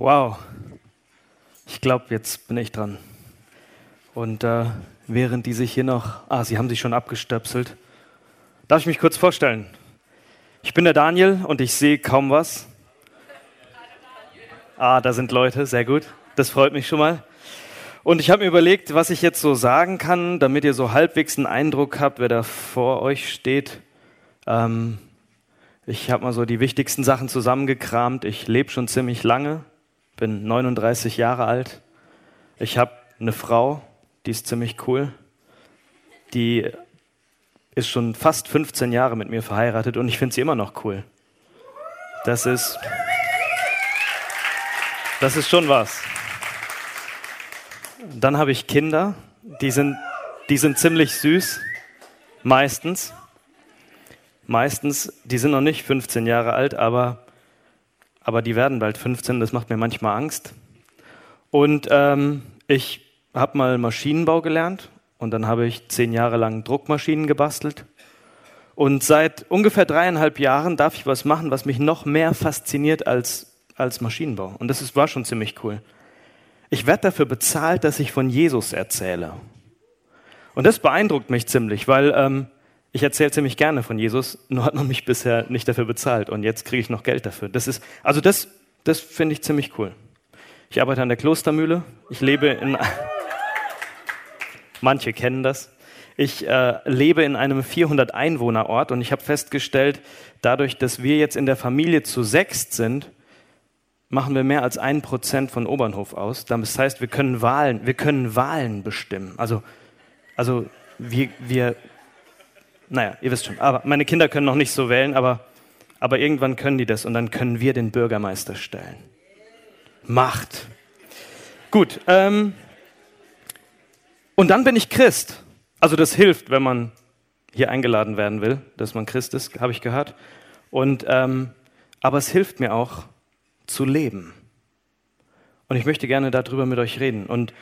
Wow. Ich glaube, jetzt bin ich dran. Und äh, während die sich hier noch, ah, sie haben sich schon abgestöpselt, darf ich mich kurz vorstellen. Ich bin der Daniel und ich sehe kaum was. Ah, da sind Leute, sehr gut. Das freut mich schon mal. Und ich habe mir überlegt, was ich jetzt so sagen kann, damit ihr so halbwegs einen Eindruck habt, wer da vor euch steht. Ähm, ich habe mal so die wichtigsten Sachen zusammengekramt. Ich lebe schon ziemlich lange, bin 39 Jahre alt. Ich habe eine Frau, die ist ziemlich cool. Die ist schon fast 15 Jahre mit mir verheiratet und ich finde sie immer noch cool. Das ist, das ist schon was. Dann habe ich Kinder, die sind, die sind ziemlich süß, meistens. Meistens, die sind noch nicht 15 Jahre alt, aber, aber die werden bald 15, das macht mir manchmal Angst. Und ähm, ich habe mal Maschinenbau gelernt und dann habe ich zehn Jahre lang Druckmaschinen gebastelt. Und seit ungefähr dreieinhalb Jahren darf ich was machen, was mich noch mehr fasziniert als, als Maschinenbau. Und das ist, war schon ziemlich cool. Ich werde dafür bezahlt, dass ich von Jesus erzähle. Und das beeindruckt mich ziemlich, weil ähm, ich erzähle ziemlich gerne von Jesus, nur hat man mich bisher nicht dafür bezahlt und jetzt kriege ich noch Geld dafür. Das ist, also das, das finde ich ziemlich cool. Ich arbeite an der Klostermühle. Ich lebe in, manche kennen das. Ich äh, lebe in einem 400 Einwohner Ort und ich habe festgestellt, dadurch, dass wir jetzt in der Familie zu sechst sind, machen wir mehr als ein Prozent von Obernhof aus. Das heißt, wir können Wahlen, wir können Wahlen bestimmen. Also, also wir, wir, naja, ihr wisst schon. Aber meine Kinder können noch nicht so wählen, aber, aber irgendwann können die das und dann können wir den Bürgermeister stellen. Macht. Gut. Ähm, und dann bin ich Christ. Also das hilft, wenn man hier eingeladen werden will, dass man Christ ist, habe ich gehört. Und ähm, aber es hilft mir auch, zu leben. Und ich möchte gerne darüber mit euch reden. Und,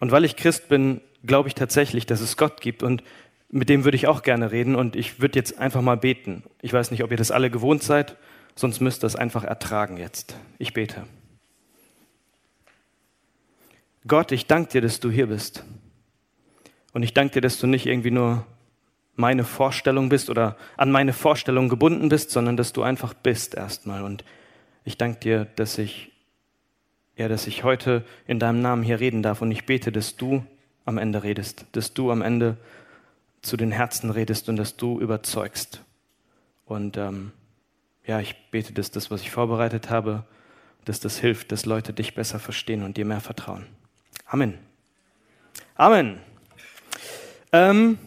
und weil ich Christ bin, glaube ich tatsächlich, dass es Gott gibt. Und mit dem würde ich auch gerne reden. Und ich würde jetzt einfach mal beten. Ich weiß nicht, ob ihr das alle gewohnt seid, sonst müsst ihr es einfach ertragen jetzt. Ich bete. Gott, ich danke dir, dass du hier bist. Und ich danke dir, dass du nicht irgendwie nur meine Vorstellung bist oder an meine Vorstellung gebunden bist, sondern dass du einfach bist erstmal. Und ich danke dir, dass ich, ja, dass ich heute in deinem Namen hier reden darf und ich bete, dass du am Ende redest, dass du am Ende zu den Herzen redest und dass du überzeugst. Und ähm, ja, ich bete, dass das, was ich vorbereitet habe, dass das hilft, dass Leute dich besser verstehen und dir mehr vertrauen. Amen. Amen. Ähm,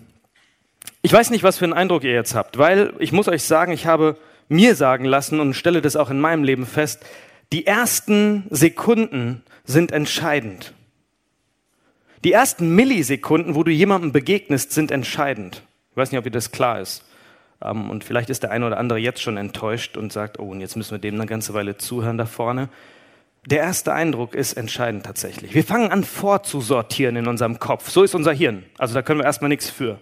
ich weiß nicht, was für einen Eindruck ihr jetzt habt, weil ich muss euch sagen, ich habe mir sagen lassen und stelle das auch in meinem Leben fest, die ersten Sekunden sind entscheidend. Die ersten Millisekunden, wo du jemandem begegnest, sind entscheidend. Ich weiß nicht, ob dir das klar ist. Ähm, und vielleicht ist der eine oder andere jetzt schon enttäuscht und sagt, oh, und jetzt müssen wir dem eine ganze Weile zuhören da vorne. Der erste Eindruck ist entscheidend tatsächlich. Wir fangen an vorzusortieren in unserem Kopf. So ist unser Hirn. Also da können wir erstmal nichts für.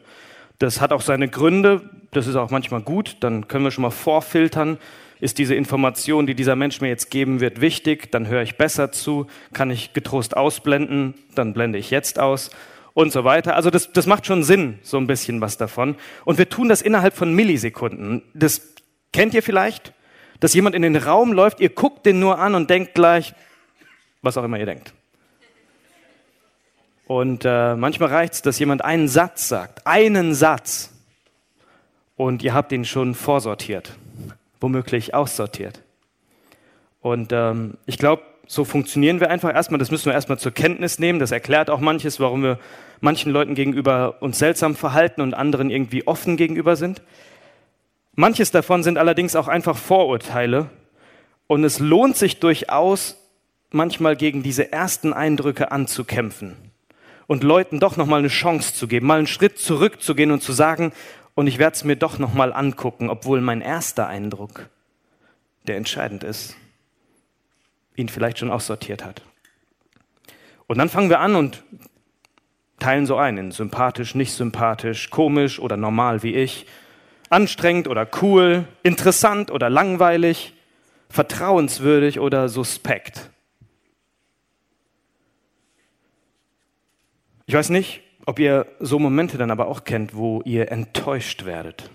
Das hat auch seine Gründe, das ist auch manchmal gut, dann können wir schon mal vorfiltern. Ist diese Information, die dieser Mensch mir jetzt geben wird, wichtig? Dann höre ich besser zu. Kann ich getrost ausblenden? Dann blende ich jetzt aus und so weiter. Also das, das macht schon Sinn, so ein bisschen was davon. Und wir tun das innerhalb von Millisekunden. Das kennt ihr vielleicht, dass jemand in den Raum läuft, ihr guckt den nur an und denkt gleich, was auch immer ihr denkt. Und äh, manchmal reicht es, dass jemand einen Satz sagt, einen Satz, und ihr habt ihn schon vorsortiert, womöglich aussortiert. Und ähm, ich glaube, so funktionieren wir einfach erstmal. Das müssen wir erstmal zur Kenntnis nehmen. Das erklärt auch manches, warum wir manchen Leuten gegenüber uns seltsam verhalten und anderen irgendwie offen gegenüber sind. Manches davon sind allerdings auch einfach Vorurteile. Und es lohnt sich durchaus, manchmal gegen diese ersten Eindrücke anzukämpfen und Leuten doch nochmal eine Chance zu geben, mal einen Schritt zurückzugehen und zu sagen, und ich werde es mir doch nochmal angucken, obwohl mein erster Eindruck, der entscheidend ist, ihn vielleicht schon aussortiert hat. Und dann fangen wir an und teilen so ein in sympathisch, nicht sympathisch, komisch oder normal wie ich, anstrengend oder cool, interessant oder langweilig, vertrauenswürdig oder suspekt. Ich weiß nicht, ob ihr so Momente dann aber auch kennt, wo ihr enttäuscht werdet.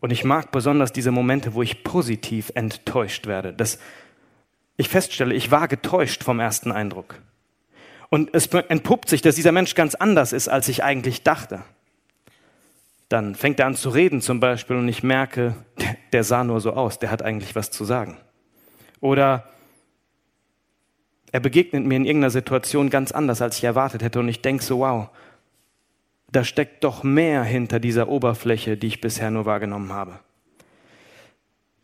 Und ich mag besonders diese Momente, wo ich positiv enttäuscht werde, dass ich feststelle, ich war getäuscht vom ersten Eindruck. Und es entpuppt sich, dass dieser Mensch ganz anders ist, als ich eigentlich dachte. Dann fängt er an zu reden zum Beispiel und ich merke, der sah nur so aus, der hat eigentlich was zu sagen. Oder er begegnet mir in irgendeiner Situation ganz anders, als ich erwartet hätte und ich denke so, wow, da steckt doch mehr hinter dieser Oberfläche, die ich bisher nur wahrgenommen habe.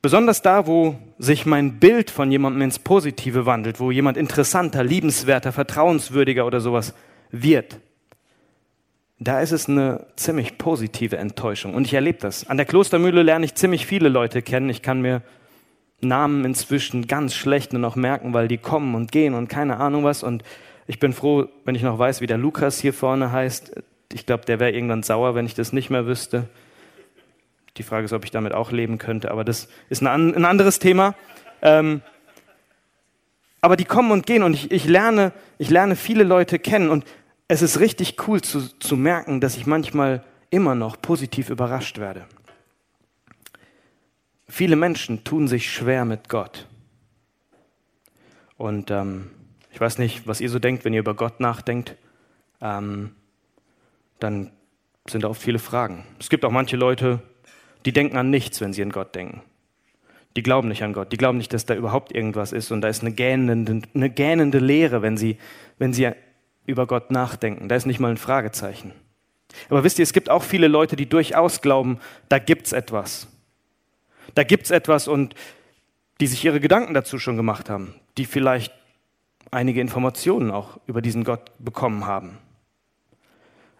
Besonders da, wo sich mein Bild von jemandem ins Positive wandelt, wo jemand interessanter, liebenswerter, vertrauenswürdiger oder sowas wird, da ist es eine ziemlich positive Enttäuschung. Und ich erlebe das. An der Klostermühle lerne ich ziemlich viele Leute kennen. Ich kann mir Namen inzwischen ganz schlecht nur noch merken, weil die kommen und gehen und keine Ahnung was. Und ich bin froh, wenn ich noch weiß, wie der Lukas hier vorne heißt. Ich glaube, der wäre irgendwann sauer, wenn ich das nicht mehr wüsste. Die Frage ist, ob ich damit auch leben könnte, aber das ist ein, anderes Thema. Ähm, aber die kommen und gehen und ich, ich, lerne, ich lerne viele Leute kennen und es ist richtig cool zu, zu merken, dass ich manchmal immer noch positiv überrascht werde. Viele Menschen tun sich schwer mit Gott. Und ähm, ich weiß nicht, was ihr so denkt, wenn ihr über Gott nachdenkt. Ähm, dann sind da oft viele Fragen. Es gibt auch manche Leute, die denken an nichts, wenn sie an Gott denken. Die glauben nicht an Gott. Die glauben nicht, dass da überhaupt irgendwas ist. Und da ist eine gähnende, eine gähnende Leere, wenn sie, wenn sie über Gott nachdenken. Da ist nicht mal ein Fragezeichen. Aber wisst ihr, es gibt auch viele Leute, die durchaus glauben, da gibt's etwas. Da gibt's etwas und die sich ihre Gedanken dazu schon gemacht haben, die vielleicht einige Informationen auch über diesen Gott bekommen haben.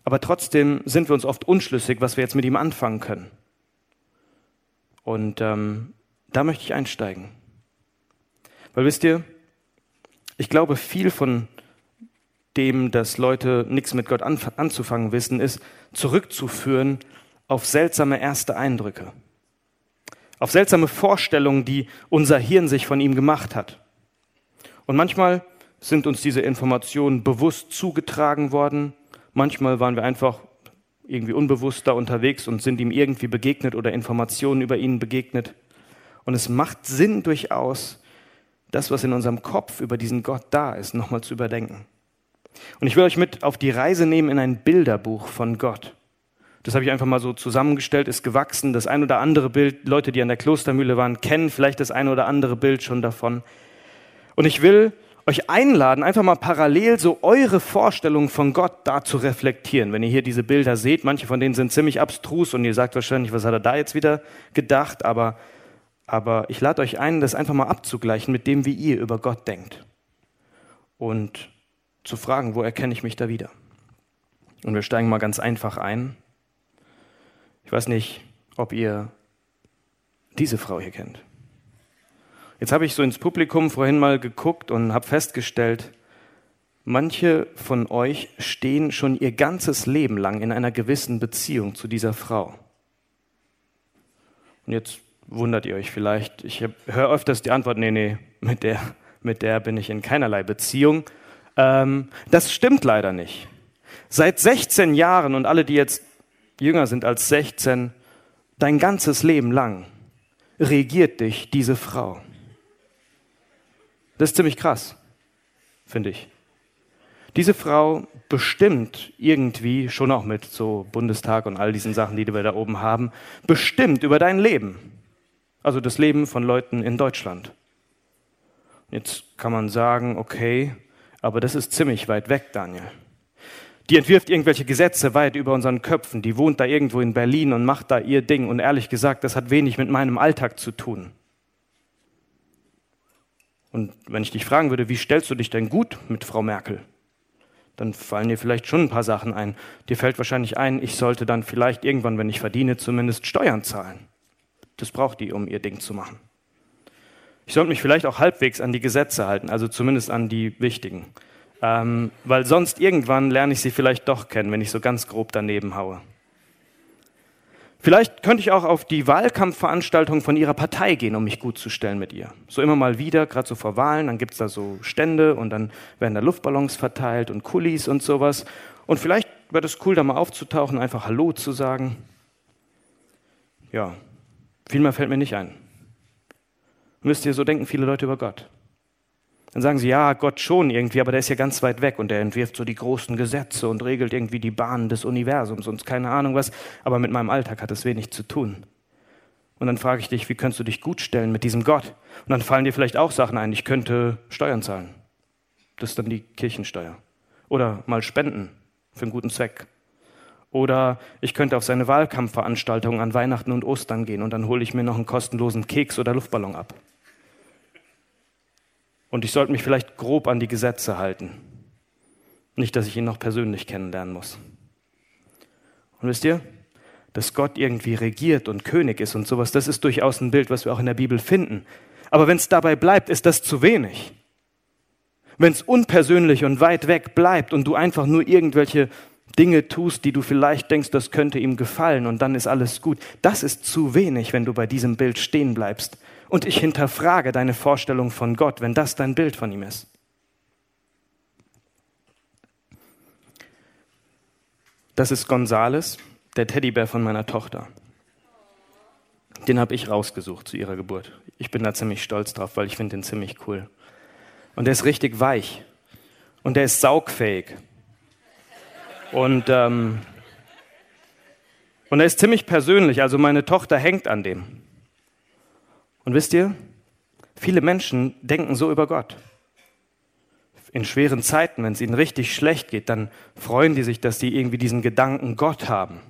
Aber trotzdem sind wir uns oft unschlüssig, was wir jetzt mit ihm anfangen können. Und ähm, da möchte ich einsteigen. Weil wisst ihr, ich glaube, viel von dem, dass Leute nichts mit Gott anzufangen wissen, ist zurückzuführen auf seltsame erste Eindrücke. Auf seltsame Vorstellungen, die unser Hirn sich von ihm gemacht hat. Und manchmal sind uns diese Informationen bewusst zugetragen worden, Manchmal waren wir einfach irgendwie unbewusst da unterwegs und sind ihm irgendwie begegnet oder Informationen über ihn begegnet. Und es macht Sinn durchaus, das, was in unserem Kopf über diesen Gott da ist, nochmal zu überdenken. Und ich will euch mit auf die Reise nehmen in ein Bilderbuch von Gott. Das habe ich einfach mal so zusammengestellt, ist gewachsen. Das ein oder andere Bild, Leute, die an der Klostermühle waren, kennen vielleicht das ein oder andere Bild schon davon. Und ich will euch einladen, einfach mal parallel so eure Vorstellungen von Gott da zu reflektieren. Wenn ihr hier diese Bilder seht, manche von denen sind ziemlich abstrus und ihr sagt wahrscheinlich, was hat er da jetzt wieder gedacht, aber, aber ich lade euch ein, das einfach mal abzugleichen mit dem, wie ihr über Gott denkt. Und zu fragen, wo erkenne ich mich da wieder? Und wir steigen mal ganz einfach ein. Ich weiß nicht, ob ihr diese Frau hier kennt. Jetzt habe ich so ins Publikum vorhin mal geguckt und habe festgestellt, manche von euch stehen schon ihr ganzes Leben lang in einer gewissen Beziehung zu dieser Frau. Und jetzt wundert ihr euch vielleicht, ich höre öfters die Antwort, nee, nee, mit der, mit der bin ich in keinerlei Beziehung. Ähm, das stimmt leider nicht. Seit 16 Jahren und alle, die jetzt jünger sind als 16, dein ganzes Leben lang regiert dich diese Frau. Das ist ziemlich krass, finde ich. Diese Frau bestimmt irgendwie, schon auch mit so Bundestag und all diesen Sachen, die wir da oben haben, bestimmt über dein Leben. Also das Leben von Leuten in Deutschland. Jetzt kann man sagen, okay, aber das ist ziemlich weit weg, Daniel. Die entwirft irgendwelche Gesetze weit über unseren Köpfen, die wohnt da irgendwo in Berlin und macht da ihr Ding. Und ehrlich gesagt, das hat wenig mit meinem Alltag zu tun. Und wenn ich dich fragen würde, wie stellst du dich denn gut mit Frau Merkel? Dann fallen dir vielleicht schon ein paar Sachen ein. Dir fällt wahrscheinlich ein, ich sollte dann vielleicht irgendwann, wenn ich verdiene, zumindest Steuern zahlen. Das braucht die, um ihr Ding zu machen. Ich sollte mich vielleicht auch halbwegs an die Gesetze halten, also zumindest an die wichtigen. Ähm, weil sonst irgendwann lerne ich sie vielleicht doch kennen, wenn ich so ganz grob daneben haue. Vielleicht könnte ich auch auf die Wahlkampfveranstaltung von ihrer Partei gehen, um mich gut zu stellen mit ihr. So immer mal wieder, gerade so vor Wahlen, dann gibt es da so Stände und dann werden da Luftballons verteilt und Kulis und sowas. Und vielleicht wäre es cool, da mal aufzutauchen, einfach Hallo zu sagen. Ja, viel mehr fällt mir nicht ein. Müsst ihr, so denken viele Leute über Gott. Dann sagen sie, ja, Gott schon irgendwie, aber der ist ja ganz weit weg und der entwirft so die großen Gesetze und regelt irgendwie die Bahnen des Universums und keine Ahnung was, aber mit meinem Alltag hat es wenig zu tun. Und dann frage ich dich, wie könntest du dich gut stellen mit diesem Gott? Und dann fallen dir vielleicht auch Sachen ein, ich könnte Steuern zahlen. Das ist dann die Kirchensteuer. Oder mal spenden für einen guten Zweck. Oder ich könnte auf seine Wahlkampfveranstaltungen an Weihnachten und Ostern gehen und dann hole ich mir noch einen kostenlosen Keks oder Luftballon ab. Und ich sollte mich vielleicht grob an die Gesetze halten. Nicht, dass ich ihn noch persönlich kennenlernen muss. Und wisst ihr, dass Gott irgendwie regiert und König ist und sowas, das ist durchaus ein Bild, was wir auch in der Bibel finden. Aber wenn es dabei bleibt, ist das zu wenig. Wenn es unpersönlich und weit weg bleibt und du einfach nur irgendwelche Dinge tust, die du vielleicht denkst, das könnte ihm gefallen und dann ist alles gut, das ist zu wenig, wenn du bei diesem Bild stehen bleibst und ich hinterfrage deine Vorstellung von Gott, wenn das dein Bild von ihm ist. Das ist Gonzales, der Teddybär von meiner Tochter. Den habe ich rausgesucht zu ihrer Geburt. Ich bin da ziemlich stolz drauf, weil ich finde den ziemlich cool. Und der ist richtig weich. Und der ist saugfähig. Und, ähm, und er ist ziemlich persönlich. Also meine Tochter hängt an dem. Und wisst ihr, viele Menschen denken so über Gott. In schweren Zeiten, wenn es ihnen richtig schlecht geht, dann freuen die sich, dass sie irgendwie diesen Gedanken Gott haben.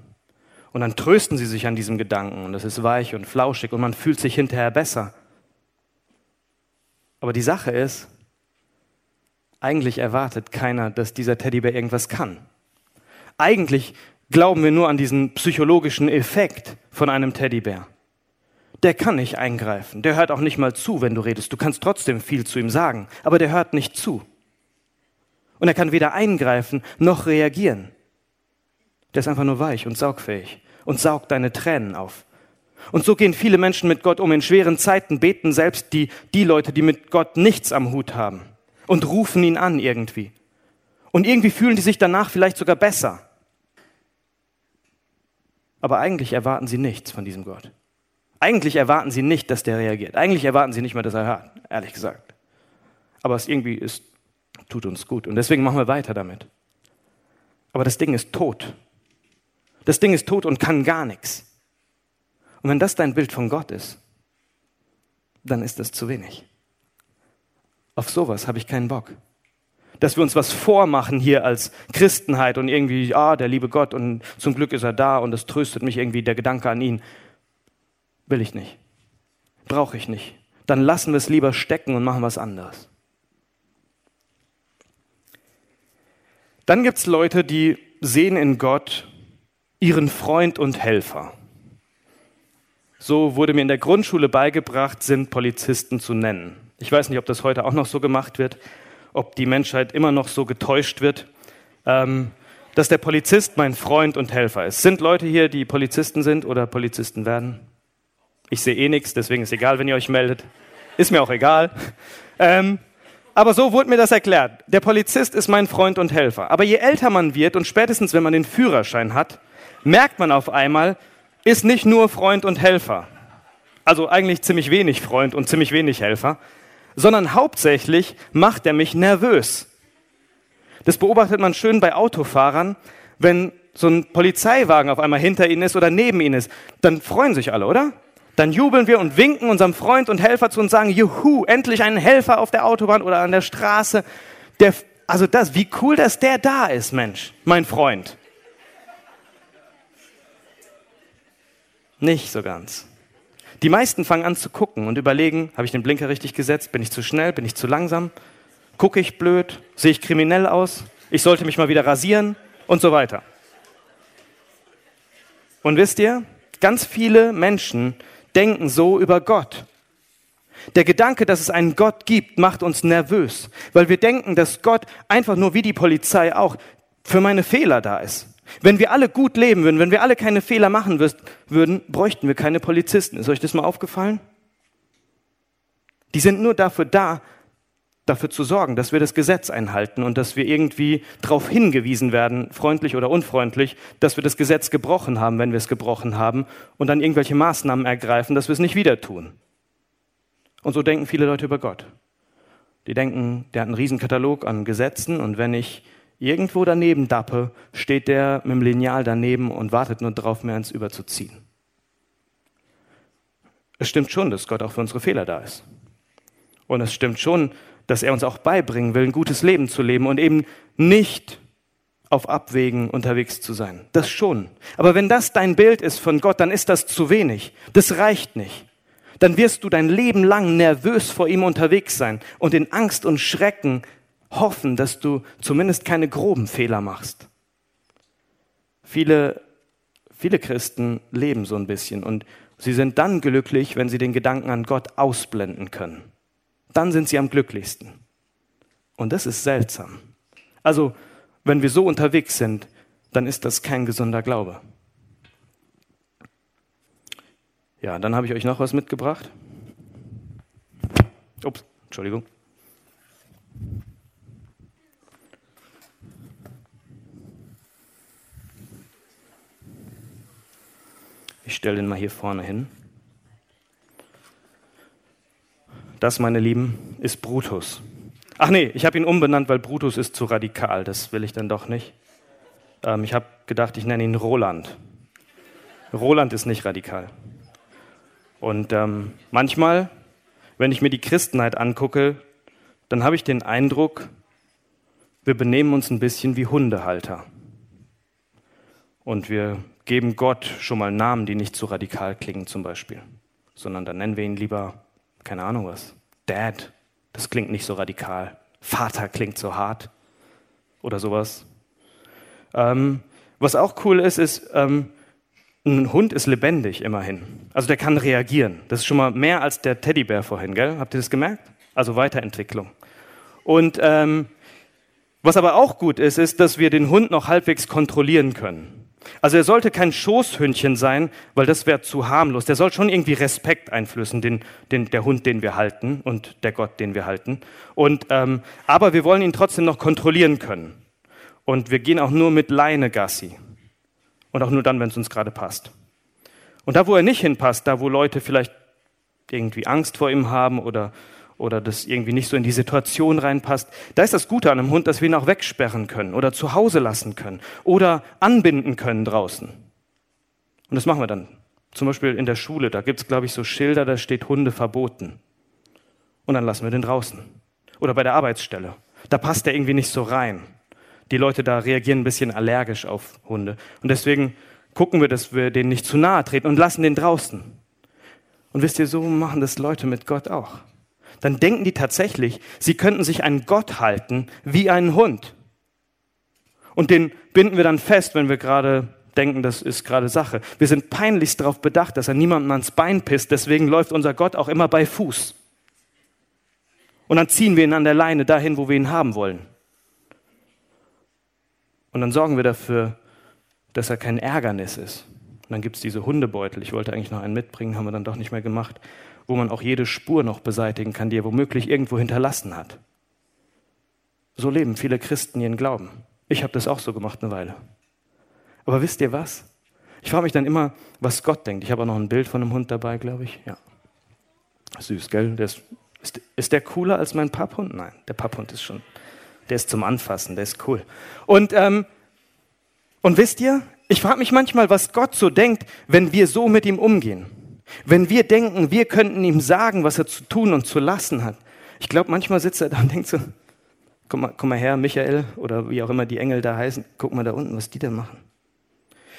Und dann trösten sie sich an diesem Gedanken und es ist weich und flauschig und man fühlt sich hinterher besser. Aber die Sache ist, eigentlich erwartet keiner, dass dieser Teddybär irgendwas kann. Eigentlich glauben wir nur an diesen psychologischen Effekt von einem Teddybär der kann nicht eingreifen. Der hört auch nicht mal zu, wenn du redest. Du kannst trotzdem viel zu ihm sagen, aber der hört nicht zu. Und er kann weder eingreifen noch reagieren. Der ist einfach nur weich und saugfähig und saugt deine Tränen auf. Und so gehen viele Menschen mit Gott um. In schweren Zeiten beten selbst die, die Leute, die mit Gott nichts am Hut haben und rufen ihn an irgendwie. Und irgendwie fühlen die sich danach vielleicht sogar besser. Aber eigentlich erwarten sie nichts von diesem Gott. Eigentlich erwarten sie nicht, dass der reagiert. Eigentlich erwarten sie nicht mal, dass er hört, ehrlich gesagt. Aber es irgendwie ist, tut uns gut. Und deswegen machen wir weiter damit. Aber das Ding ist tot. Das Ding ist tot und kann gar nichts. Und wenn das dein Bild von Gott ist, dann ist das zu wenig. Auf sowas habe ich keinen Bock. Dass wir uns was vormachen hier als Christenheit und irgendwie, ah, der liebe Gott und zum Glück ist er da und es tröstet mich irgendwie der Gedanke an ihn. Will ich nicht. Brauche ich nicht. Dann lassen wir es lieber stecken und machen was anderes. Dann gibt es Leute, die sehen in Gott ihren Freund und Helfer. So wurde mir in der Grundschule beigebracht, sind Polizisten zu nennen. Ich weiß nicht, ob das heute auch noch so gemacht wird, ob die Menschheit immer noch so getäuscht wird, ähm, dass der Polizist mein Freund und Helfer ist. Sind Leute hier, die Polizisten sind oder Polizisten werden? Ich sehe eh nichts, deswegen ist egal, wenn ihr euch meldet. Ist mir auch egal. Ähm, aber so wurde mir das erklärt. Der Polizist ist mein Freund und Helfer. Aber je älter man wird und spätestens wenn man den Führerschein hat, merkt man auf einmal, ist nicht nur Freund und Helfer. Also eigentlich ziemlich wenig Freund und ziemlich wenig Helfer, sondern hauptsächlich macht er mich nervös. Das beobachtet man schön bei Autofahrern, wenn so ein Polizeiwagen auf einmal hinter ihnen ist oder neben ihnen ist, dann freuen sich alle, oder? Dann jubeln wir und winken unserem Freund und Helfer zu und sagen, juhu, endlich einen Helfer auf der Autobahn oder an der Straße. Der, also das, wie cool, dass der da ist, Mensch, mein Freund. Nicht so ganz. Die meisten fangen an zu gucken und überlegen, habe ich den Blinker richtig gesetzt? Bin ich zu schnell? Bin ich zu langsam? Gucke ich blöd? Sehe ich kriminell aus? Ich sollte mich mal wieder rasieren und so weiter. Und wisst ihr, ganz viele Menschen denken so über Gott. Der Gedanke, dass es einen Gott gibt, macht uns nervös, weil wir denken, dass Gott einfach nur wie die Polizei auch für meine Fehler da ist. Wenn wir alle gut leben würden, wenn wir alle keine Fehler machen würden, bräuchten wir keine Polizisten. Ist euch das mal aufgefallen? Die sind nur dafür da, dafür zu sorgen, dass wir das Gesetz einhalten und dass wir irgendwie darauf hingewiesen werden, freundlich oder unfreundlich, dass wir das Gesetz gebrochen haben, wenn wir es gebrochen haben und dann irgendwelche Maßnahmen ergreifen, dass wir es nicht wieder tun. Und so denken viele Leute über Gott. Die denken, der hat einen Riesenkatalog an Gesetzen und wenn ich irgendwo daneben dappe, steht der mit dem Lineal daneben und wartet nur darauf, mir eins überzuziehen. Es stimmt schon, dass Gott auch für unsere Fehler da ist. Und es stimmt schon, dass er uns auch beibringen will, ein gutes Leben zu leben und eben nicht auf Abwägen unterwegs zu sein. Das schon. Aber wenn das dein Bild ist von Gott, dann ist das zu wenig. Das reicht nicht. Dann wirst du dein Leben lang nervös vor ihm unterwegs sein und in Angst und Schrecken hoffen, dass du zumindest keine groben Fehler machst. Viele, viele Christen leben so ein bisschen und sie sind dann glücklich, wenn sie den Gedanken an Gott ausblenden können dann sind sie am glücklichsten. Und das ist seltsam. Also, wenn wir so unterwegs sind, dann ist das kein gesunder Glaube. Ja, dann habe ich euch noch was mitgebracht. Ups, Entschuldigung. Ich stelle den mal hier vorne hin. Das, meine Lieben, ist Brutus. Ach nee, ich habe ihn umbenannt, weil Brutus ist zu radikal. Das will ich dann doch nicht. Ähm, ich habe gedacht, ich nenne ihn Roland. Roland ist nicht radikal. Und ähm, manchmal, wenn ich mir die Christenheit angucke, dann habe ich den Eindruck, wir benehmen uns ein bisschen wie Hundehalter. Und wir geben Gott schon mal Namen, die nicht zu radikal klingen zum Beispiel, sondern dann nennen wir ihn lieber keine Ahnung was. Dad, das klingt nicht so radikal. Vater klingt so hart oder sowas. Ähm, was auch cool ist, ist, ähm, ein Hund ist lebendig immerhin. Also der kann reagieren. Das ist schon mal mehr als der Teddybär vorhin, gell? Habt ihr das gemerkt? Also Weiterentwicklung. Und ähm, was aber auch gut ist, ist, dass wir den Hund noch halbwegs kontrollieren können. Also er sollte kein Schoßhündchen sein, weil das wäre zu harmlos. Der soll schon irgendwie Respekt einflößen, den, den, der Hund, den wir halten und der Gott, den wir halten. Und, ähm, aber wir wollen ihn trotzdem noch kontrollieren können. Und wir gehen auch nur mit Leine Gassi. Und auch nur dann, wenn es uns gerade passt. Und da, wo er nicht hinpasst, da, wo Leute vielleicht irgendwie Angst vor ihm haben oder oder das irgendwie nicht so in die Situation reinpasst. Da ist das Gute an einem Hund, dass wir ihn auch wegsperren können oder zu Hause lassen können oder anbinden können draußen. Und das machen wir dann. Zum Beispiel in der Schule, da gibt's glaube ich, so Schilder, da steht Hunde verboten. Und dann lassen wir den draußen. Oder bei der Arbeitsstelle. Da passt er irgendwie nicht so rein. Die Leute da reagieren ein bisschen allergisch auf Hunde. Und deswegen gucken wir, dass wir denen nicht zu nahe treten und lassen den draußen. Und wisst ihr, so machen das Leute mit Gott auch dann denken die tatsächlich, sie könnten sich einen Gott halten wie einen Hund. Und den binden wir dann fest, wenn wir gerade denken, das ist gerade Sache. Wir sind peinlichst darauf bedacht, dass er niemandem ans Bein pisst, deswegen läuft unser Gott auch immer bei Fuß. Und dann ziehen wir ihn an der Leine dahin, wo wir ihn haben wollen. Und dann sorgen wir dafür, dass er kein Ärgernis ist. Und dann gibt es diese Hundebeutel. Ich wollte eigentlich noch einen mitbringen, haben wir dann doch nicht mehr gemacht wo man auch jede Spur noch beseitigen kann, die er womöglich irgendwo hinterlassen hat. So leben viele Christen ihren Glauben. Ich habe das auch so gemacht eine Weile. Aber wisst ihr was? Ich frage mich dann immer, was Gott denkt. Ich habe auch noch ein Bild von einem Hund dabei, glaube ich. Ja. Süß, gell? Der ist, ist, ist, der cooler als mein Papphund? Nein, der Papphund ist schon, der ist zum Anfassen, der ist cool. Und, ähm, und wisst ihr, ich frage mich manchmal, was Gott so denkt, wenn wir so mit ihm umgehen. Wenn wir denken, wir könnten ihm sagen, was er zu tun und zu lassen hat. Ich glaube, manchmal sitzt er da und denkt so, komm mal, komm mal her, Michael oder wie auch immer die Engel da heißen, guck mal da unten, was die da machen.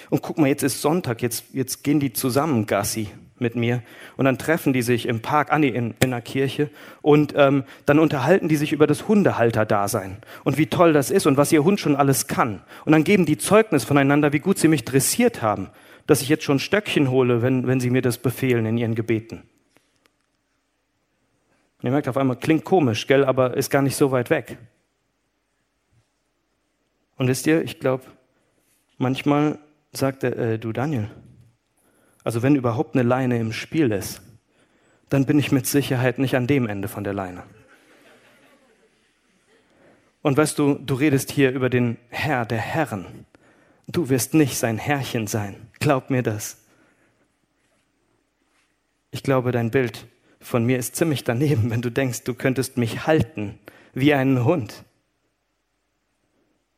Und guck mal, jetzt ist Sonntag, jetzt, jetzt gehen die zusammen Gassi mit mir und dann treffen die sich im Park, ah nee, in, in einer Kirche und ähm, dann unterhalten die sich über das Hundehalter-Dasein und wie toll das ist und was ihr Hund schon alles kann. Und dann geben die Zeugnis voneinander, wie gut sie mich dressiert haben dass ich jetzt schon Stöckchen hole, wenn, wenn Sie mir das befehlen in Ihren Gebeten. Und ihr merkt auf einmal, klingt komisch, gell, aber ist gar nicht so weit weg. Und wisst ihr, ich glaube, manchmal sagt er, äh, du Daniel, also wenn überhaupt eine Leine im Spiel ist, dann bin ich mit Sicherheit nicht an dem Ende von der Leine. Und weißt du, du redest hier über den Herr der Herren. Du wirst nicht sein Herrchen sein. Glaub mir das. Ich glaube, dein Bild von mir ist ziemlich daneben, wenn du denkst, du könntest mich halten wie einen Hund.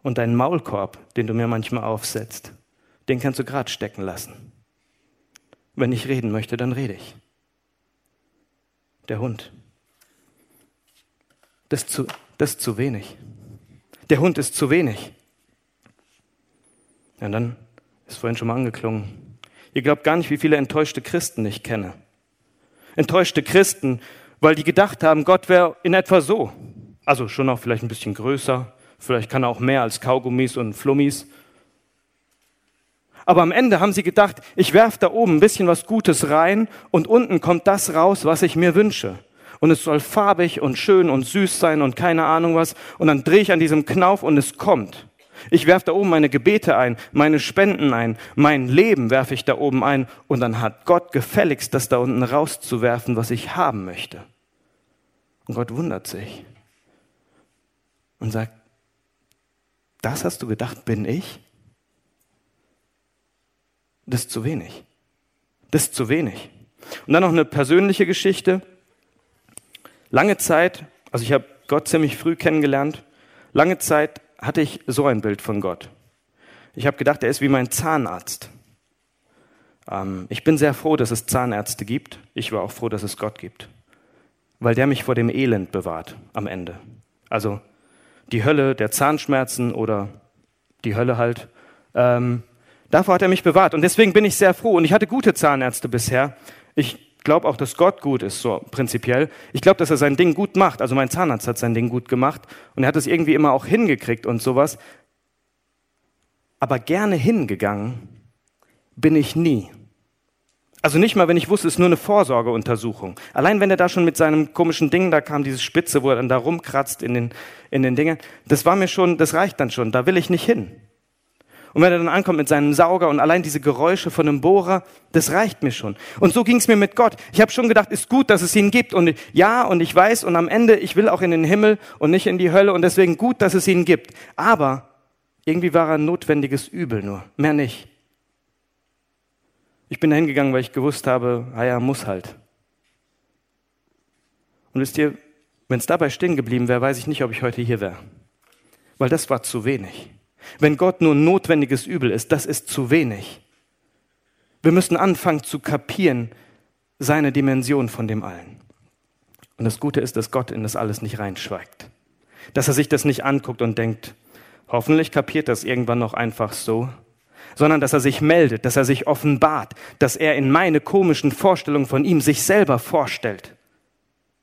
Und deinen Maulkorb, den du mir manchmal aufsetzt, den kannst du gerade stecken lassen. Wenn ich reden möchte, dann rede ich. Der Hund. Das ist zu, das ist zu wenig. Der Hund ist zu wenig. Ja, dann ist vorhin schon mal angeklungen. Ihr glaubt gar nicht, wie viele enttäuschte Christen ich kenne. Enttäuschte Christen, weil die gedacht haben, Gott wäre in etwa so. Also schon auch vielleicht ein bisschen größer, vielleicht kann er auch mehr als Kaugummis und Flummis. Aber am Ende haben sie gedacht, ich werfe da oben ein bisschen was Gutes rein und unten kommt das raus, was ich mir wünsche und es soll farbig und schön und süß sein und keine Ahnung was. Und dann drehe ich an diesem Knauf und es kommt. Ich werfe da oben meine Gebete ein, meine Spenden ein, mein Leben werfe ich da oben ein und dann hat Gott gefälligst, das da unten rauszuwerfen, was ich haben möchte. Und Gott wundert sich und sagt, das hast du gedacht, bin ich? Das ist zu wenig. Das ist zu wenig. Und dann noch eine persönliche Geschichte. Lange Zeit, also ich habe Gott ziemlich früh kennengelernt, lange Zeit hatte ich so ein Bild von Gott. Ich habe gedacht, er ist wie mein Zahnarzt. Ähm, ich bin sehr froh, dass es Zahnärzte gibt. Ich war auch froh, dass es Gott gibt, weil der mich vor dem Elend bewahrt am Ende. Also die Hölle der Zahnschmerzen oder die Hölle halt. Ähm, davor hat er mich bewahrt und deswegen bin ich sehr froh. Und ich hatte gute Zahnärzte bisher. Ich glaube auch, dass Gott gut ist, so prinzipiell. Ich glaube, dass er sein Ding gut macht. Also mein Zahnarzt hat sein Ding gut gemacht und er hat es irgendwie immer auch hingekriegt und sowas. Aber gerne hingegangen bin ich nie. Also nicht mal, wenn ich wusste, es ist nur eine Vorsorgeuntersuchung. Allein wenn er da schon mit seinem komischen Ding da kam, diese Spitze, wo er dann da rumkratzt in den, in den Dingen, das war mir schon, das reicht dann schon. Da will ich nicht hin. Und wenn er dann ankommt mit seinem Sauger und allein diese Geräusche von einem Bohrer, das reicht mir schon. Und so ging es mir mit Gott. Ich habe schon gedacht, ist gut, dass es ihn gibt. Und ja, und ich weiß, und am Ende, ich will auch in den Himmel und nicht in die Hölle. Und deswegen gut, dass es ihn gibt. Aber irgendwie war er ein notwendiges Übel nur, mehr nicht. Ich bin da hingegangen, weil ich gewusst habe, ah muss halt. Und wisst ihr, wenn es dabei stehen geblieben wäre, weiß ich nicht, ob ich heute hier wäre. Weil das war zu wenig. Wenn Gott nur notwendiges Übel ist, das ist zu wenig. Wir müssen anfangen zu kapieren seine Dimension von dem allen. Und das Gute ist, dass Gott in das alles nicht reinschweigt. Dass er sich das nicht anguckt und denkt, hoffentlich kapiert das irgendwann noch einfach so, sondern dass er sich meldet, dass er sich offenbart, dass er in meine komischen Vorstellungen von ihm sich selber vorstellt.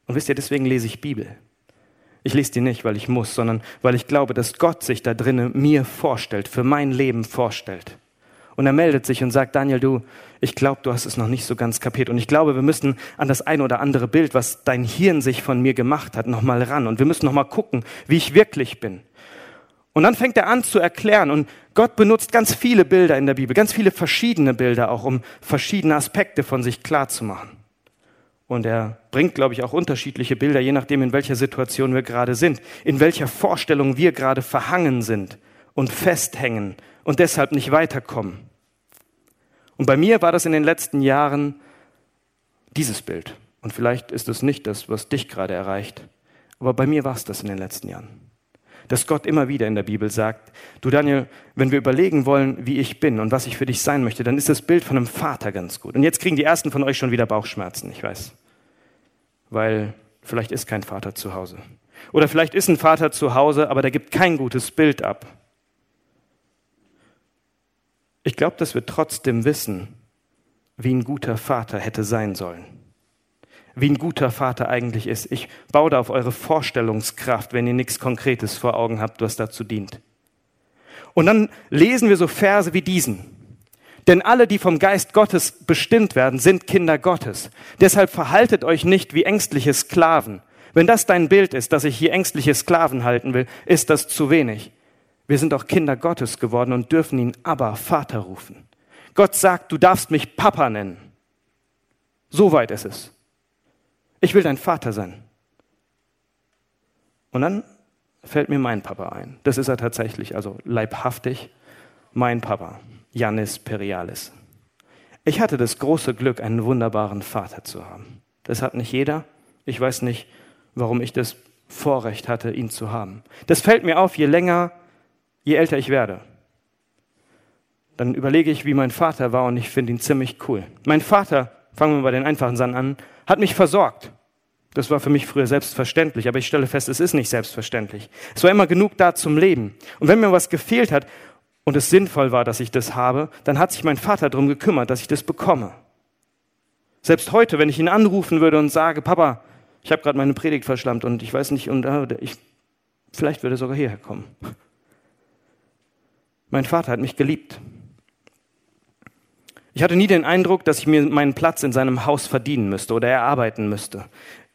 Und wisst ihr, deswegen lese ich Bibel. Ich lese die nicht, weil ich muss, sondern weil ich glaube, dass Gott sich da drinnen mir vorstellt, für mein Leben vorstellt. Und er meldet sich und sagt, Daniel, du, ich glaube, du hast es noch nicht so ganz kapiert. Und ich glaube, wir müssen an das ein oder andere Bild, was dein Hirn sich von mir gemacht hat, nochmal ran. Und wir müssen nochmal gucken, wie ich wirklich bin. Und dann fängt er an zu erklären. Und Gott benutzt ganz viele Bilder in der Bibel, ganz viele verschiedene Bilder auch, um verschiedene Aspekte von sich klarzumachen. Und er bringt, glaube ich, auch unterschiedliche Bilder, je nachdem, in welcher Situation wir gerade sind, in welcher Vorstellung wir gerade verhangen sind und festhängen und deshalb nicht weiterkommen. Und bei mir war das in den letzten Jahren dieses Bild. Und vielleicht ist es nicht das, was dich gerade erreicht, aber bei mir war es das in den letzten Jahren. Dass Gott immer wieder in der Bibel sagt, du Daniel, wenn wir überlegen wollen, wie ich bin und was ich für dich sein möchte, dann ist das Bild von einem Vater ganz gut. Und jetzt kriegen die ersten von euch schon wieder Bauchschmerzen, ich weiß weil vielleicht ist kein Vater zu Hause. Oder vielleicht ist ein Vater zu Hause, aber der gibt kein gutes Bild ab. Ich glaube, dass wir trotzdem wissen, wie ein guter Vater hätte sein sollen. Wie ein guter Vater eigentlich ist. Ich baue da auf eure Vorstellungskraft, wenn ihr nichts Konkretes vor Augen habt, was dazu dient. Und dann lesen wir so Verse wie diesen. Denn alle, die vom Geist Gottes bestimmt werden, sind Kinder Gottes. Deshalb verhaltet euch nicht wie ängstliche Sklaven. Wenn das dein Bild ist, dass ich hier ängstliche Sklaven halten will, ist das zu wenig. Wir sind auch Kinder Gottes geworden und dürfen ihn aber Vater rufen. Gott sagt, du darfst mich Papa nennen. So weit ist es. Ich will dein Vater sein. Und dann fällt mir mein Papa ein. Das ist er tatsächlich, also leibhaftig, mein Papa, Janis Perialis. Ich hatte das große Glück, einen wunderbaren Vater zu haben. Das hat nicht jeder. Ich weiß nicht, warum ich das Vorrecht hatte, ihn zu haben. Das fällt mir auf, je länger, je älter ich werde. Dann überlege ich, wie mein Vater war und ich finde ihn ziemlich cool. Mein Vater, fangen wir bei den einfachen Sachen an, hat mich versorgt. Das war für mich früher selbstverständlich, aber ich stelle fest, es ist nicht selbstverständlich. Es war immer genug da zum Leben. Und wenn mir was gefehlt hat und es sinnvoll war, dass ich das habe, dann hat sich mein Vater darum gekümmert, dass ich das bekomme. Selbst heute, wenn ich ihn anrufen würde und sage, Papa, ich habe gerade meine Predigt verschlammt und ich weiß nicht, und äh, ich, vielleicht würde er sogar hierher kommen. Mein Vater hat mich geliebt. Ich hatte nie den Eindruck, dass ich mir meinen Platz in seinem Haus verdienen müsste oder erarbeiten müsste.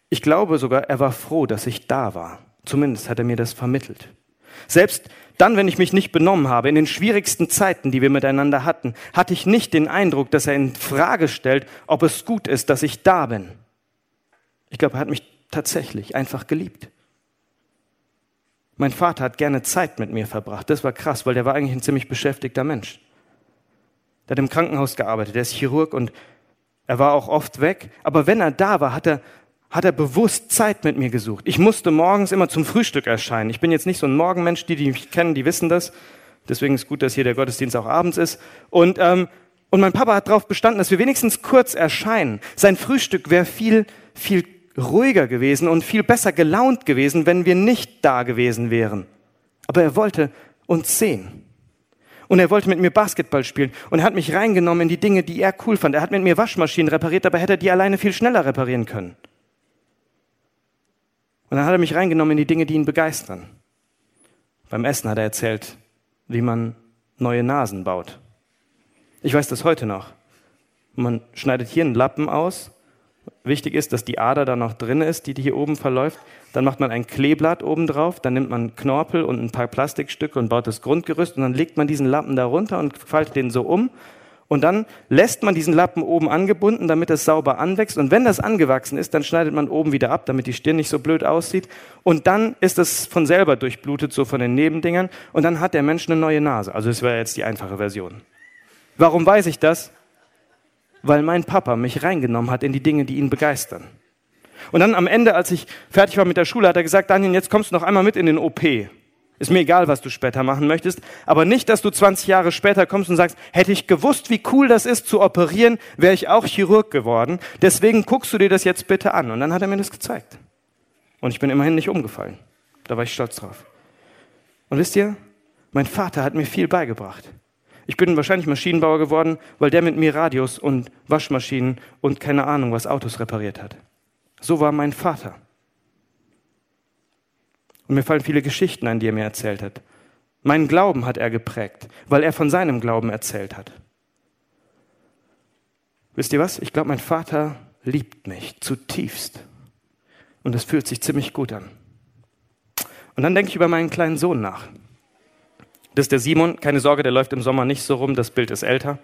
Ich glaube sogar, er war froh, dass ich da war. Zumindest hat er mir das vermittelt. Selbst dann, wenn ich mich nicht benommen habe, in den schwierigsten Zeiten, die wir miteinander hatten, hatte ich nicht den Eindruck, dass er in Frage stellt, ob es gut ist, dass ich da bin. Ich glaube, er hat mich tatsächlich einfach geliebt. Mein Vater hat gerne Zeit mit mir verbracht. Das war krass, weil der war eigentlich ein ziemlich beschäftigter Mensch. Der hat im Krankenhaus gearbeitet, der ist Chirurg und er war auch oft weg. Aber wenn er da war, hat er hat er bewusst Zeit mit mir gesucht. Ich musste morgens immer zum Frühstück erscheinen. Ich bin jetzt nicht so ein Morgenmensch, die, die mich kennen, die wissen das. Deswegen ist gut, dass hier der Gottesdienst auch abends ist. Und, ähm, und mein Papa hat darauf bestanden, dass wir wenigstens kurz erscheinen. Sein Frühstück wäre viel, viel ruhiger gewesen und viel besser gelaunt gewesen, wenn wir nicht da gewesen wären. Aber er wollte uns sehen. Und er wollte mit mir Basketball spielen. Und er hat mich reingenommen in die Dinge, die er cool fand. Er hat mit mir Waschmaschinen repariert, dabei hätte er die alleine viel schneller reparieren können. Und dann hat er mich reingenommen in die Dinge, die ihn begeistern. Beim Essen hat er erzählt, wie man neue Nasen baut. Ich weiß das heute noch. Man schneidet hier einen Lappen aus. Wichtig ist, dass die Ader da noch drin ist, die hier oben verläuft. Dann macht man ein Kleeblatt oben drauf, dann nimmt man Knorpel und ein paar Plastikstücke und baut das Grundgerüst und dann legt man diesen Lappen da runter und faltet den so um und dann lässt man diesen Lappen oben angebunden, damit es sauber anwächst. Und wenn das angewachsen ist, dann schneidet man oben wieder ab, damit die Stirn nicht so blöd aussieht. Und dann ist es von selber durchblutet, so von den Nebendingern. Und dann hat der Mensch eine neue Nase. Also das wäre jetzt die einfache Version. Warum weiß ich das? Weil mein Papa mich reingenommen hat in die Dinge, die ihn begeistern. Und dann am Ende, als ich fertig war mit der Schule, hat er gesagt, Daniel, jetzt kommst du noch einmal mit in den OP. Ist mir egal, was du später machen möchtest, aber nicht, dass du 20 Jahre später kommst und sagst, hätte ich gewusst, wie cool das ist zu operieren, wäre ich auch Chirurg geworden. Deswegen guckst du dir das jetzt bitte an. Und dann hat er mir das gezeigt. Und ich bin immerhin nicht umgefallen. Da war ich stolz drauf. Und wisst ihr, mein Vater hat mir viel beigebracht. Ich bin wahrscheinlich Maschinenbauer geworden, weil der mit mir Radios und Waschmaschinen und keine Ahnung, was Autos repariert hat. So war mein Vater. Und mir fallen viele Geschichten ein, die er mir erzählt hat. Meinen Glauben hat er geprägt, weil er von seinem Glauben erzählt hat. Wisst ihr was? Ich glaube, mein Vater liebt mich zutiefst. Und das fühlt sich ziemlich gut an. Und dann denke ich über meinen kleinen Sohn nach. Das ist der Simon. Keine Sorge, der läuft im Sommer nicht so rum. Das Bild ist älter.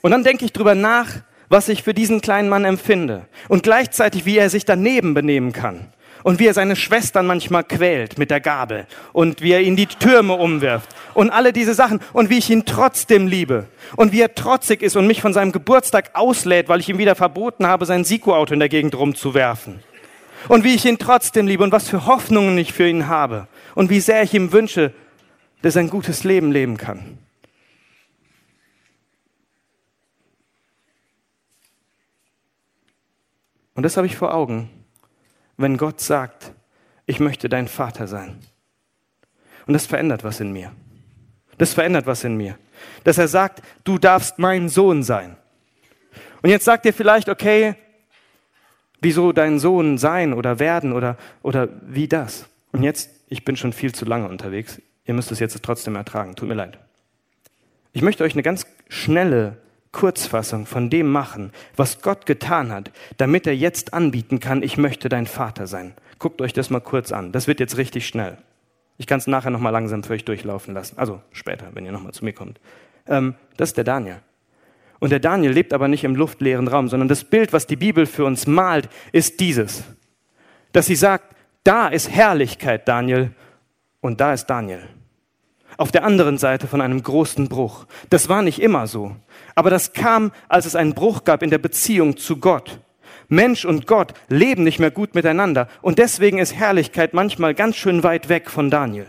Und dann denke ich drüber nach, was ich für diesen kleinen Mann empfinde. Und gleichzeitig, wie er sich daneben benehmen kann und wie er seine Schwestern manchmal quält mit der Gabel und wie er ihnen die Türme umwirft und alle diese Sachen und wie ich ihn trotzdem liebe und wie er trotzig ist und mich von seinem Geburtstag auslädt, weil ich ihm wieder verboten habe, sein Siko-Auto in der Gegend rumzuwerfen. Und wie ich ihn trotzdem liebe und was für Hoffnungen ich für ihn habe und wie sehr ich ihm wünsche, dass er ein gutes Leben leben kann. Und das habe ich vor Augen wenn Gott sagt, ich möchte dein Vater sein. Und das verändert was in mir. Das verändert was in mir. Dass er sagt, du darfst mein Sohn sein. Und jetzt sagt ihr vielleicht, okay, wieso dein Sohn sein oder werden oder, oder wie das? Und jetzt, ich bin schon viel zu lange unterwegs. Ihr müsst es jetzt trotzdem ertragen. Tut mir leid. Ich möchte euch eine ganz schnelle Kurzfassung von dem machen, was Gott getan hat, damit er jetzt anbieten kann, ich möchte dein Vater sein. Guckt euch das mal kurz an. Das wird jetzt richtig schnell. Ich kann es nachher nochmal langsam für euch durchlaufen lassen. Also später, wenn ihr nochmal zu mir kommt. Ähm, das ist der Daniel. Und der Daniel lebt aber nicht im luftleeren Raum, sondern das Bild, was die Bibel für uns malt, ist dieses. Dass sie sagt, da ist Herrlichkeit, Daniel, und da ist Daniel. Auf der anderen Seite von einem großen Bruch. Das war nicht immer so. Aber das kam, als es einen Bruch gab in der Beziehung zu Gott. Mensch und Gott leben nicht mehr gut miteinander. Und deswegen ist Herrlichkeit manchmal ganz schön weit weg von Daniel.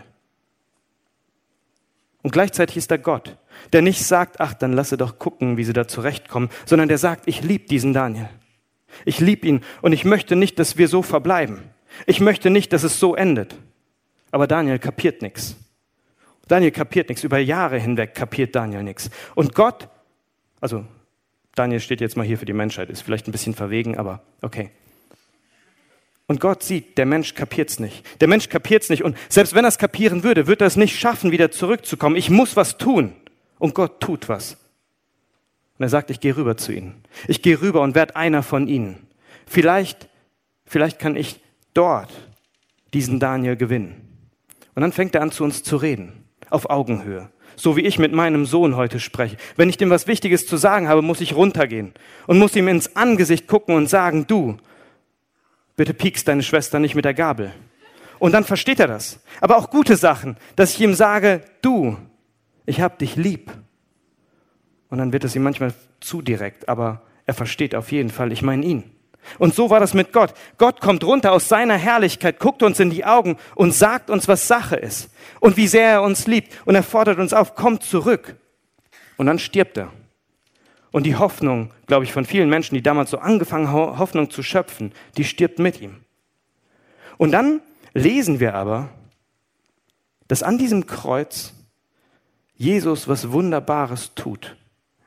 Und gleichzeitig ist er Gott, der nicht sagt, ach, dann lasse doch gucken, wie sie da zurechtkommen, sondern der sagt, ich liebe diesen Daniel. Ich liebe ihn und ich möchte nicht, dass wir so verbleiben. Ich möchte nicht, dass es so endet. Aber Daniel kapiert nichts. Daniel kapiert nichts. Über Jahre hinweg kapiert Daniel nichts. Und Gott, also Daniel steht jetzt mal hier für die Menschheit, ist vielleicht ein bisschen verwegen, aber okay. Und Gott sieht, der Mensch kapiert's nicht. Der Mensch kapiert's nicht. Und selbst wenn er es kapieren würde, wird er es nicht schaffen, wieder zurückzukommen. Ich muss was tun. Und Gott tut was. Und er sagt, ich gehe rüber zu ihnen. Ich gehe rüber und werde einer von ihnen. Vielleicht, vielleicht kann ich dort diesen Daniel gewinnen. Und dann fängt er an, zu uns zu reden. Auf Augenhöhe. So wie ich mit meinem Sohn heute spreche. Wenn ich dem was Wichtiges zu sagen habe, muss ich runtergehen und muss ihm ins Angesicht gucken und sagen, du, bitte piekst deine Schwester nicht mit der Gabel. Und dann versteht er das. Aber auch gute Sachen, dass ich ihm sage, du, ich hab dich lieb. Und dann wird es ihm manchmal zu direkt, aber er versteht auf jeden Fall, ich meine ihn. Und so war das mit Gott. Gott kommt runter aus seiner Herrlichkeit, guckt uns in die Augen und sagt uns, was Sache ist und wie sehr er uns liebt. Und er fordert uns auf, kommt zurück. Und dann stirbt er. Und die Hoffnung, glaube ich, von vielen Menschen, die damals so angefangen haben, Hoffnung zu schöpfen, die stirbt mit ihm. Und dann lesen wir aber, dass an diesem Kreuz Jesus was Wunderbares tut,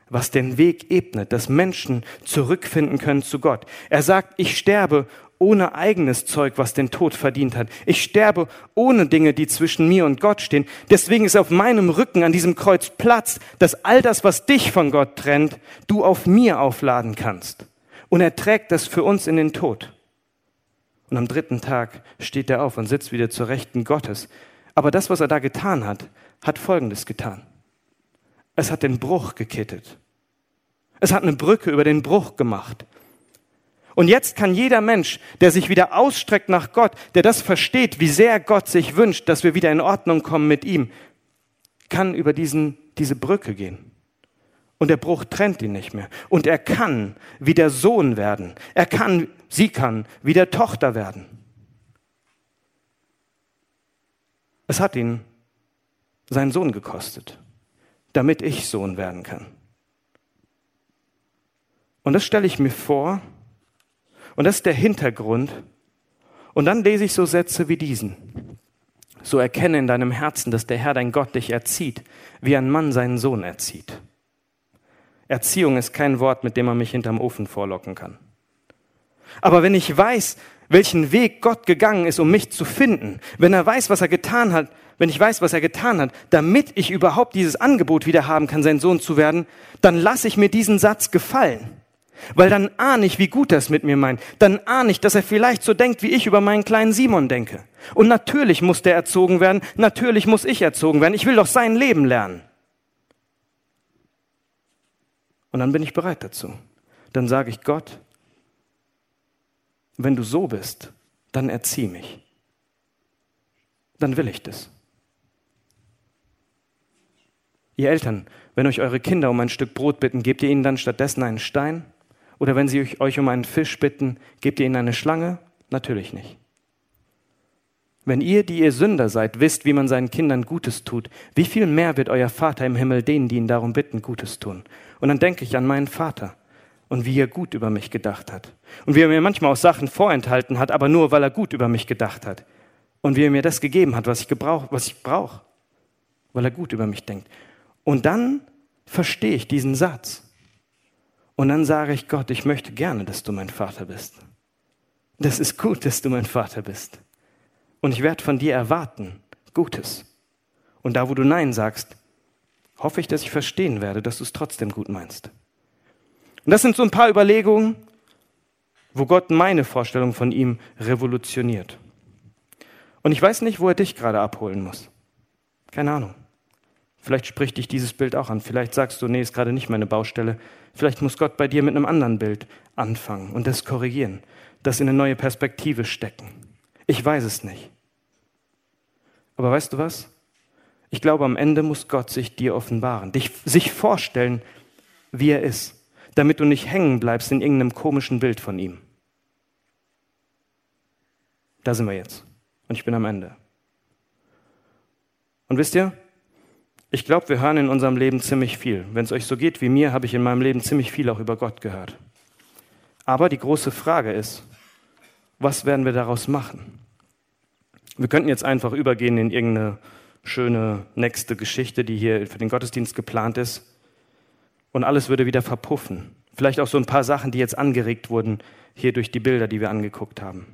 was den Weg ebnet, dass Menschen zurückfinden können zu Gott. Er sagt, ich sterbe ohne eigenes Zeug, was den Tod verdient hat. Ich sterbe ohne Dinge, die zwischen mir und Gott stehen. Deswegen ist auf meinem Rücken an diesem Kreuz Platz, dass all das, was dich von Gott trennt, du auf mir aufladen kannst. Und er trägt das für uns in den Tod. Und am dritten Tag steht er auf und sitzt wieder zur Rechten Gottes. Aber das, was er da getan hat, hat Folgendes getan. Es hat den Bruch gekittet. Es hat eine Brücke über den Bruch gemacht. Und jetzt kann jeder Mensch, der sich wieder ausstreckt nach Gott, der das versteht, wie sehr Gott sich wünscht, dass wir wieder in Ordnung kommen mit ihm, kann über diesen, diese Brücke gehen. Und der Bruch trennt ihn nicht mehr. Und er kann wieder Sohn werden. Er kann, sie kann wieder Tochter werden. Es hat ihn seinen Sohn gekostet, damit ich Sohn werden kann. Und das stelle ich mir vor, und das ist der Hintergrund. Und dann lese ich so Sätze wie diesen. So erkenne in deinem Herzen, dass der Herr dein Gott dich erzieht, wie ein Mann seinen Sohn erzieht. Erziehung ist kein Wort, mit dem man mich hinterm Ofen vorlocken kann. Aber wenn ich weiß, welchen Weg Gott gegangen ist, um mich zu finden, wenn er weiß, was er getan hat, wenn ich weiß, was er getan hat, damit ich überhaupt dieses Angebot wieder haben kann, sein Sohn zu werden, dann lasse ich mir diesen Satz gefallen. Weil dann ahne ich, wie gut er es mit mir meint. Dann ahne ich, dass er vielleicht so denkt, wie ich über meinen kleinen Simon denke. Und natürlich muss der erzogen werden, natürlich muss ich erzogen werden. Ich will doch sein Leben lernen. Und dann bin ich bereit dazu. Dann sage ich Gott, wenn du so bist, dann erzieh mich. Dann will ich das. Ihr Eltern, wenn euch eure Kinder um ein Stück Brot bitten, gebt ihr ihnen dann stattdessen einen Stein? Oder wenn sie euch um einen Fisch bitten, gebt ihr ihnen eine Schlange? Natürlich nicht. Wenn ihr, die ihr Sünder seid, wisst, wie man seinen Kindern Gutes tut, wie viel mehr wird euer Vater im Himmel denen, die ihn darum bitten, Gutes tun? Und dann denke ich an meinen Vater und wie er gut über mich gedacht hat. Und wie er mir manchmal auch Sachen vorenthalten hat, aber nur, weil er gut über mich gedacht hat. Und wie er mir das gegeben hat, was ich, ich brauche, weil er gut über mich denkt. Und dann verstehe ich diesen Satz. Und dann sage ich Gott, ich möchte gerne, dass du mein Vater bist. Das ist gut, dass du mein Vater bist. Und ich werde von dir erwarten Gutes. Und da, wo du Nein sagst, hoffe ich, dass ich verstehen werde, dass du es trotzdem gut meinst. Und das sind so ein paar Überlegungen, wo Gott meine Vorstellung von ihm revolutioniert. Und ich weiß nicht, wo er dich gerade abholen muss. Keine Ahnung. Vielleicht spricht dich dieses Bild auch an. Vielleicht sagst du, nee, ist gerade nicht meine Baustelle. Vielleicht muss Gott bei dir mit einem anderen Bild anfangen und das korrigieren, das in eine neue Perspektive stecken. Ich weiß es nicht. Aber weißt du was? Ich glaube, am Ende muss Gott sich dir offenbaren, dich, sich vorstellen, wie er ist, damit du nicht hängen bleibst in irgendeinem komischen Bild von ihm. Da sind wir jetzt. Und ich bin am Ende. Und wisst ihr, ich glaube, wir hören in unserem Leben ziemlich viel. Wenn es euch so geht wie mir, habe ich in meinem Leben ziemlich viel auch über Gott gehört. Aber die große Frage ist, was werden wir daraus machen? Wir könnten jetzt einfach übergehen in irgendeine schöne nächste Geschichte, die hier für den Gottesdienst geplant ist. Und alles würde wieder verpuffen. Vielleicht auch so ein paar Sachen, die jetzt angeregt wurden, hier durch die Bilder, die wir angeguckt haben.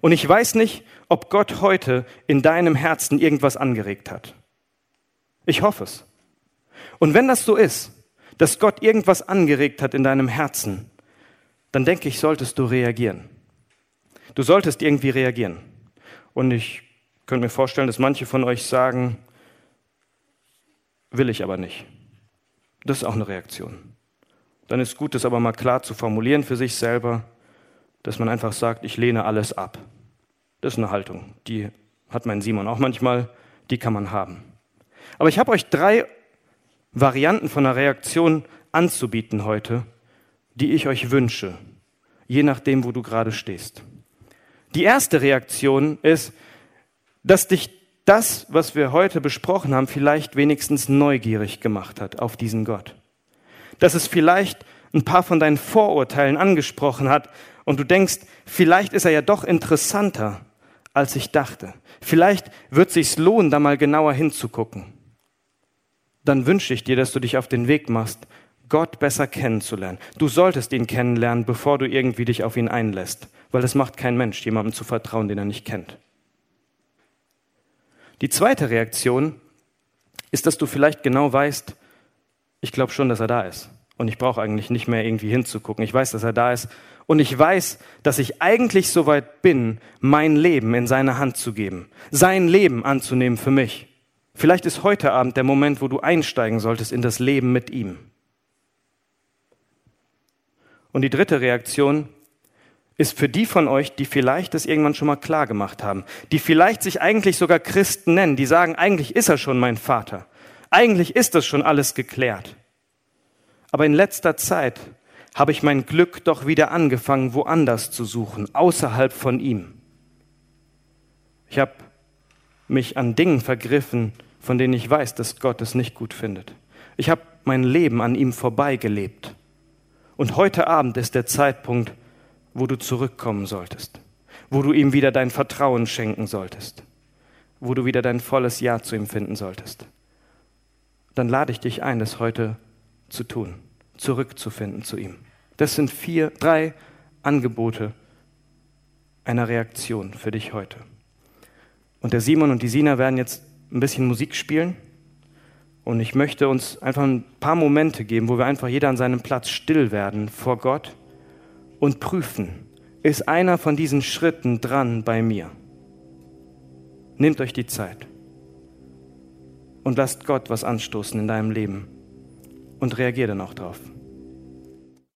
Und ich weiß nicht, ob Gott heute in deinem Herzen irgendwas angeregt hat. Ich hoffe es. Und wenn das so ist, dass Gott irgendwas angeregt hat in deinem Herzen, dann denke ich, solltest du reagieren. Du solltest irgendwie reagieren. Und ich könnte mir vorstellen, dass manche von euch sagen, will ich aber nicht. Das ist auch eine Reaktion. Dann ist gut, das aber mal klar zu formulieren für sich selber, dass man einfach sagt, ich lehne alles ab. Das ist eine Haltung, die hat mein Simon auch manchmal, die kann man haben. Aber ich habe euch drei Varianten von einer Reaktion anzubieten heute, die ich euch wünsche, je nachdem, wo du gerade stehst. Die erste Reaktion ist, dass dich das, was wir heute besprochen haben, vielleicht wenigstens neugierig gemacht hat auf diesen Gott. Dass es vielleicht ein paar von deinen Vorurteilen angesprochen hat und du denkst, vielleicht ist er ja doch interessanter, als ich dachte. Vielleicht wird es sich lohnen, da mal genauer hinzugucken dann wünsche ich dir, dass du dich auf den Weg machst, Gott besser kennenzulernen. Du solltest ihn kennenlernen, bevor du irgendwie dich auf ihn einlässt, weil es macht kein Mensch, jemandem zu vertrauen, den er nicht kennt. Die zweite Reaktion ist, dass du vielleicht genau weißt, ich glaube schon, dass er da ist. Und ich brauche eigentlich nicht mehr irgendwie hinzugucken. Ich weiß, dass er da ist. Und ich weiß, dass ich eigentlich so weit bin, mein Leben in seine Hand zu geben, sein Leben anzunehmen für mich. Vielleicht ist heute Abend der Moment, wo du einsteigen solltest in das Leben mit ihm. Und die dritte Reaktion ist für die von euch, die vielleicht das irgendwann schon mal klar gemacht haben, die vielleicht sich eigentlich sogar Christen nennen, die sagen, eigentlich ist er schon mein Vater, eigentlich ist das schon alles geklärt. Aber in letzter Zeit habe ich mein Glück doch wieder angefangen, woanders zu suchen, außerhalb von ihm. Ich habe mich an Dingen vergriffen, von denen ich weiß, dass Gott es nicht gut findet. Ich habe mein Leben an ihm vorbeigelebt. Und heute Abend ist der Zeitpunkt, wo du zurückkommen solltest, wo du ihm wieder dein Vertrauen schenken solltest, wo du wieder dein volles Ja zu ihm finden solltest. Dann lade ich dich ein, das heute zu tun, zurückzufinden zu ihm. Das sind vier, drei Angebote einer Reaktion für dich heute. Und der Simon und die Sina werden jetzt ein bisschen Musik spielen. Und ich möchte uns einfach ein paar Momente geben, wo wir einfach jeder an seinem Platz still werden vor Gott und prüfen, ist einer von diesen Schritten dran bei mir? Nehmt euch die Zeit und lasst Gott was anstoßen in deinem Leben und reagiert dann auch drauf.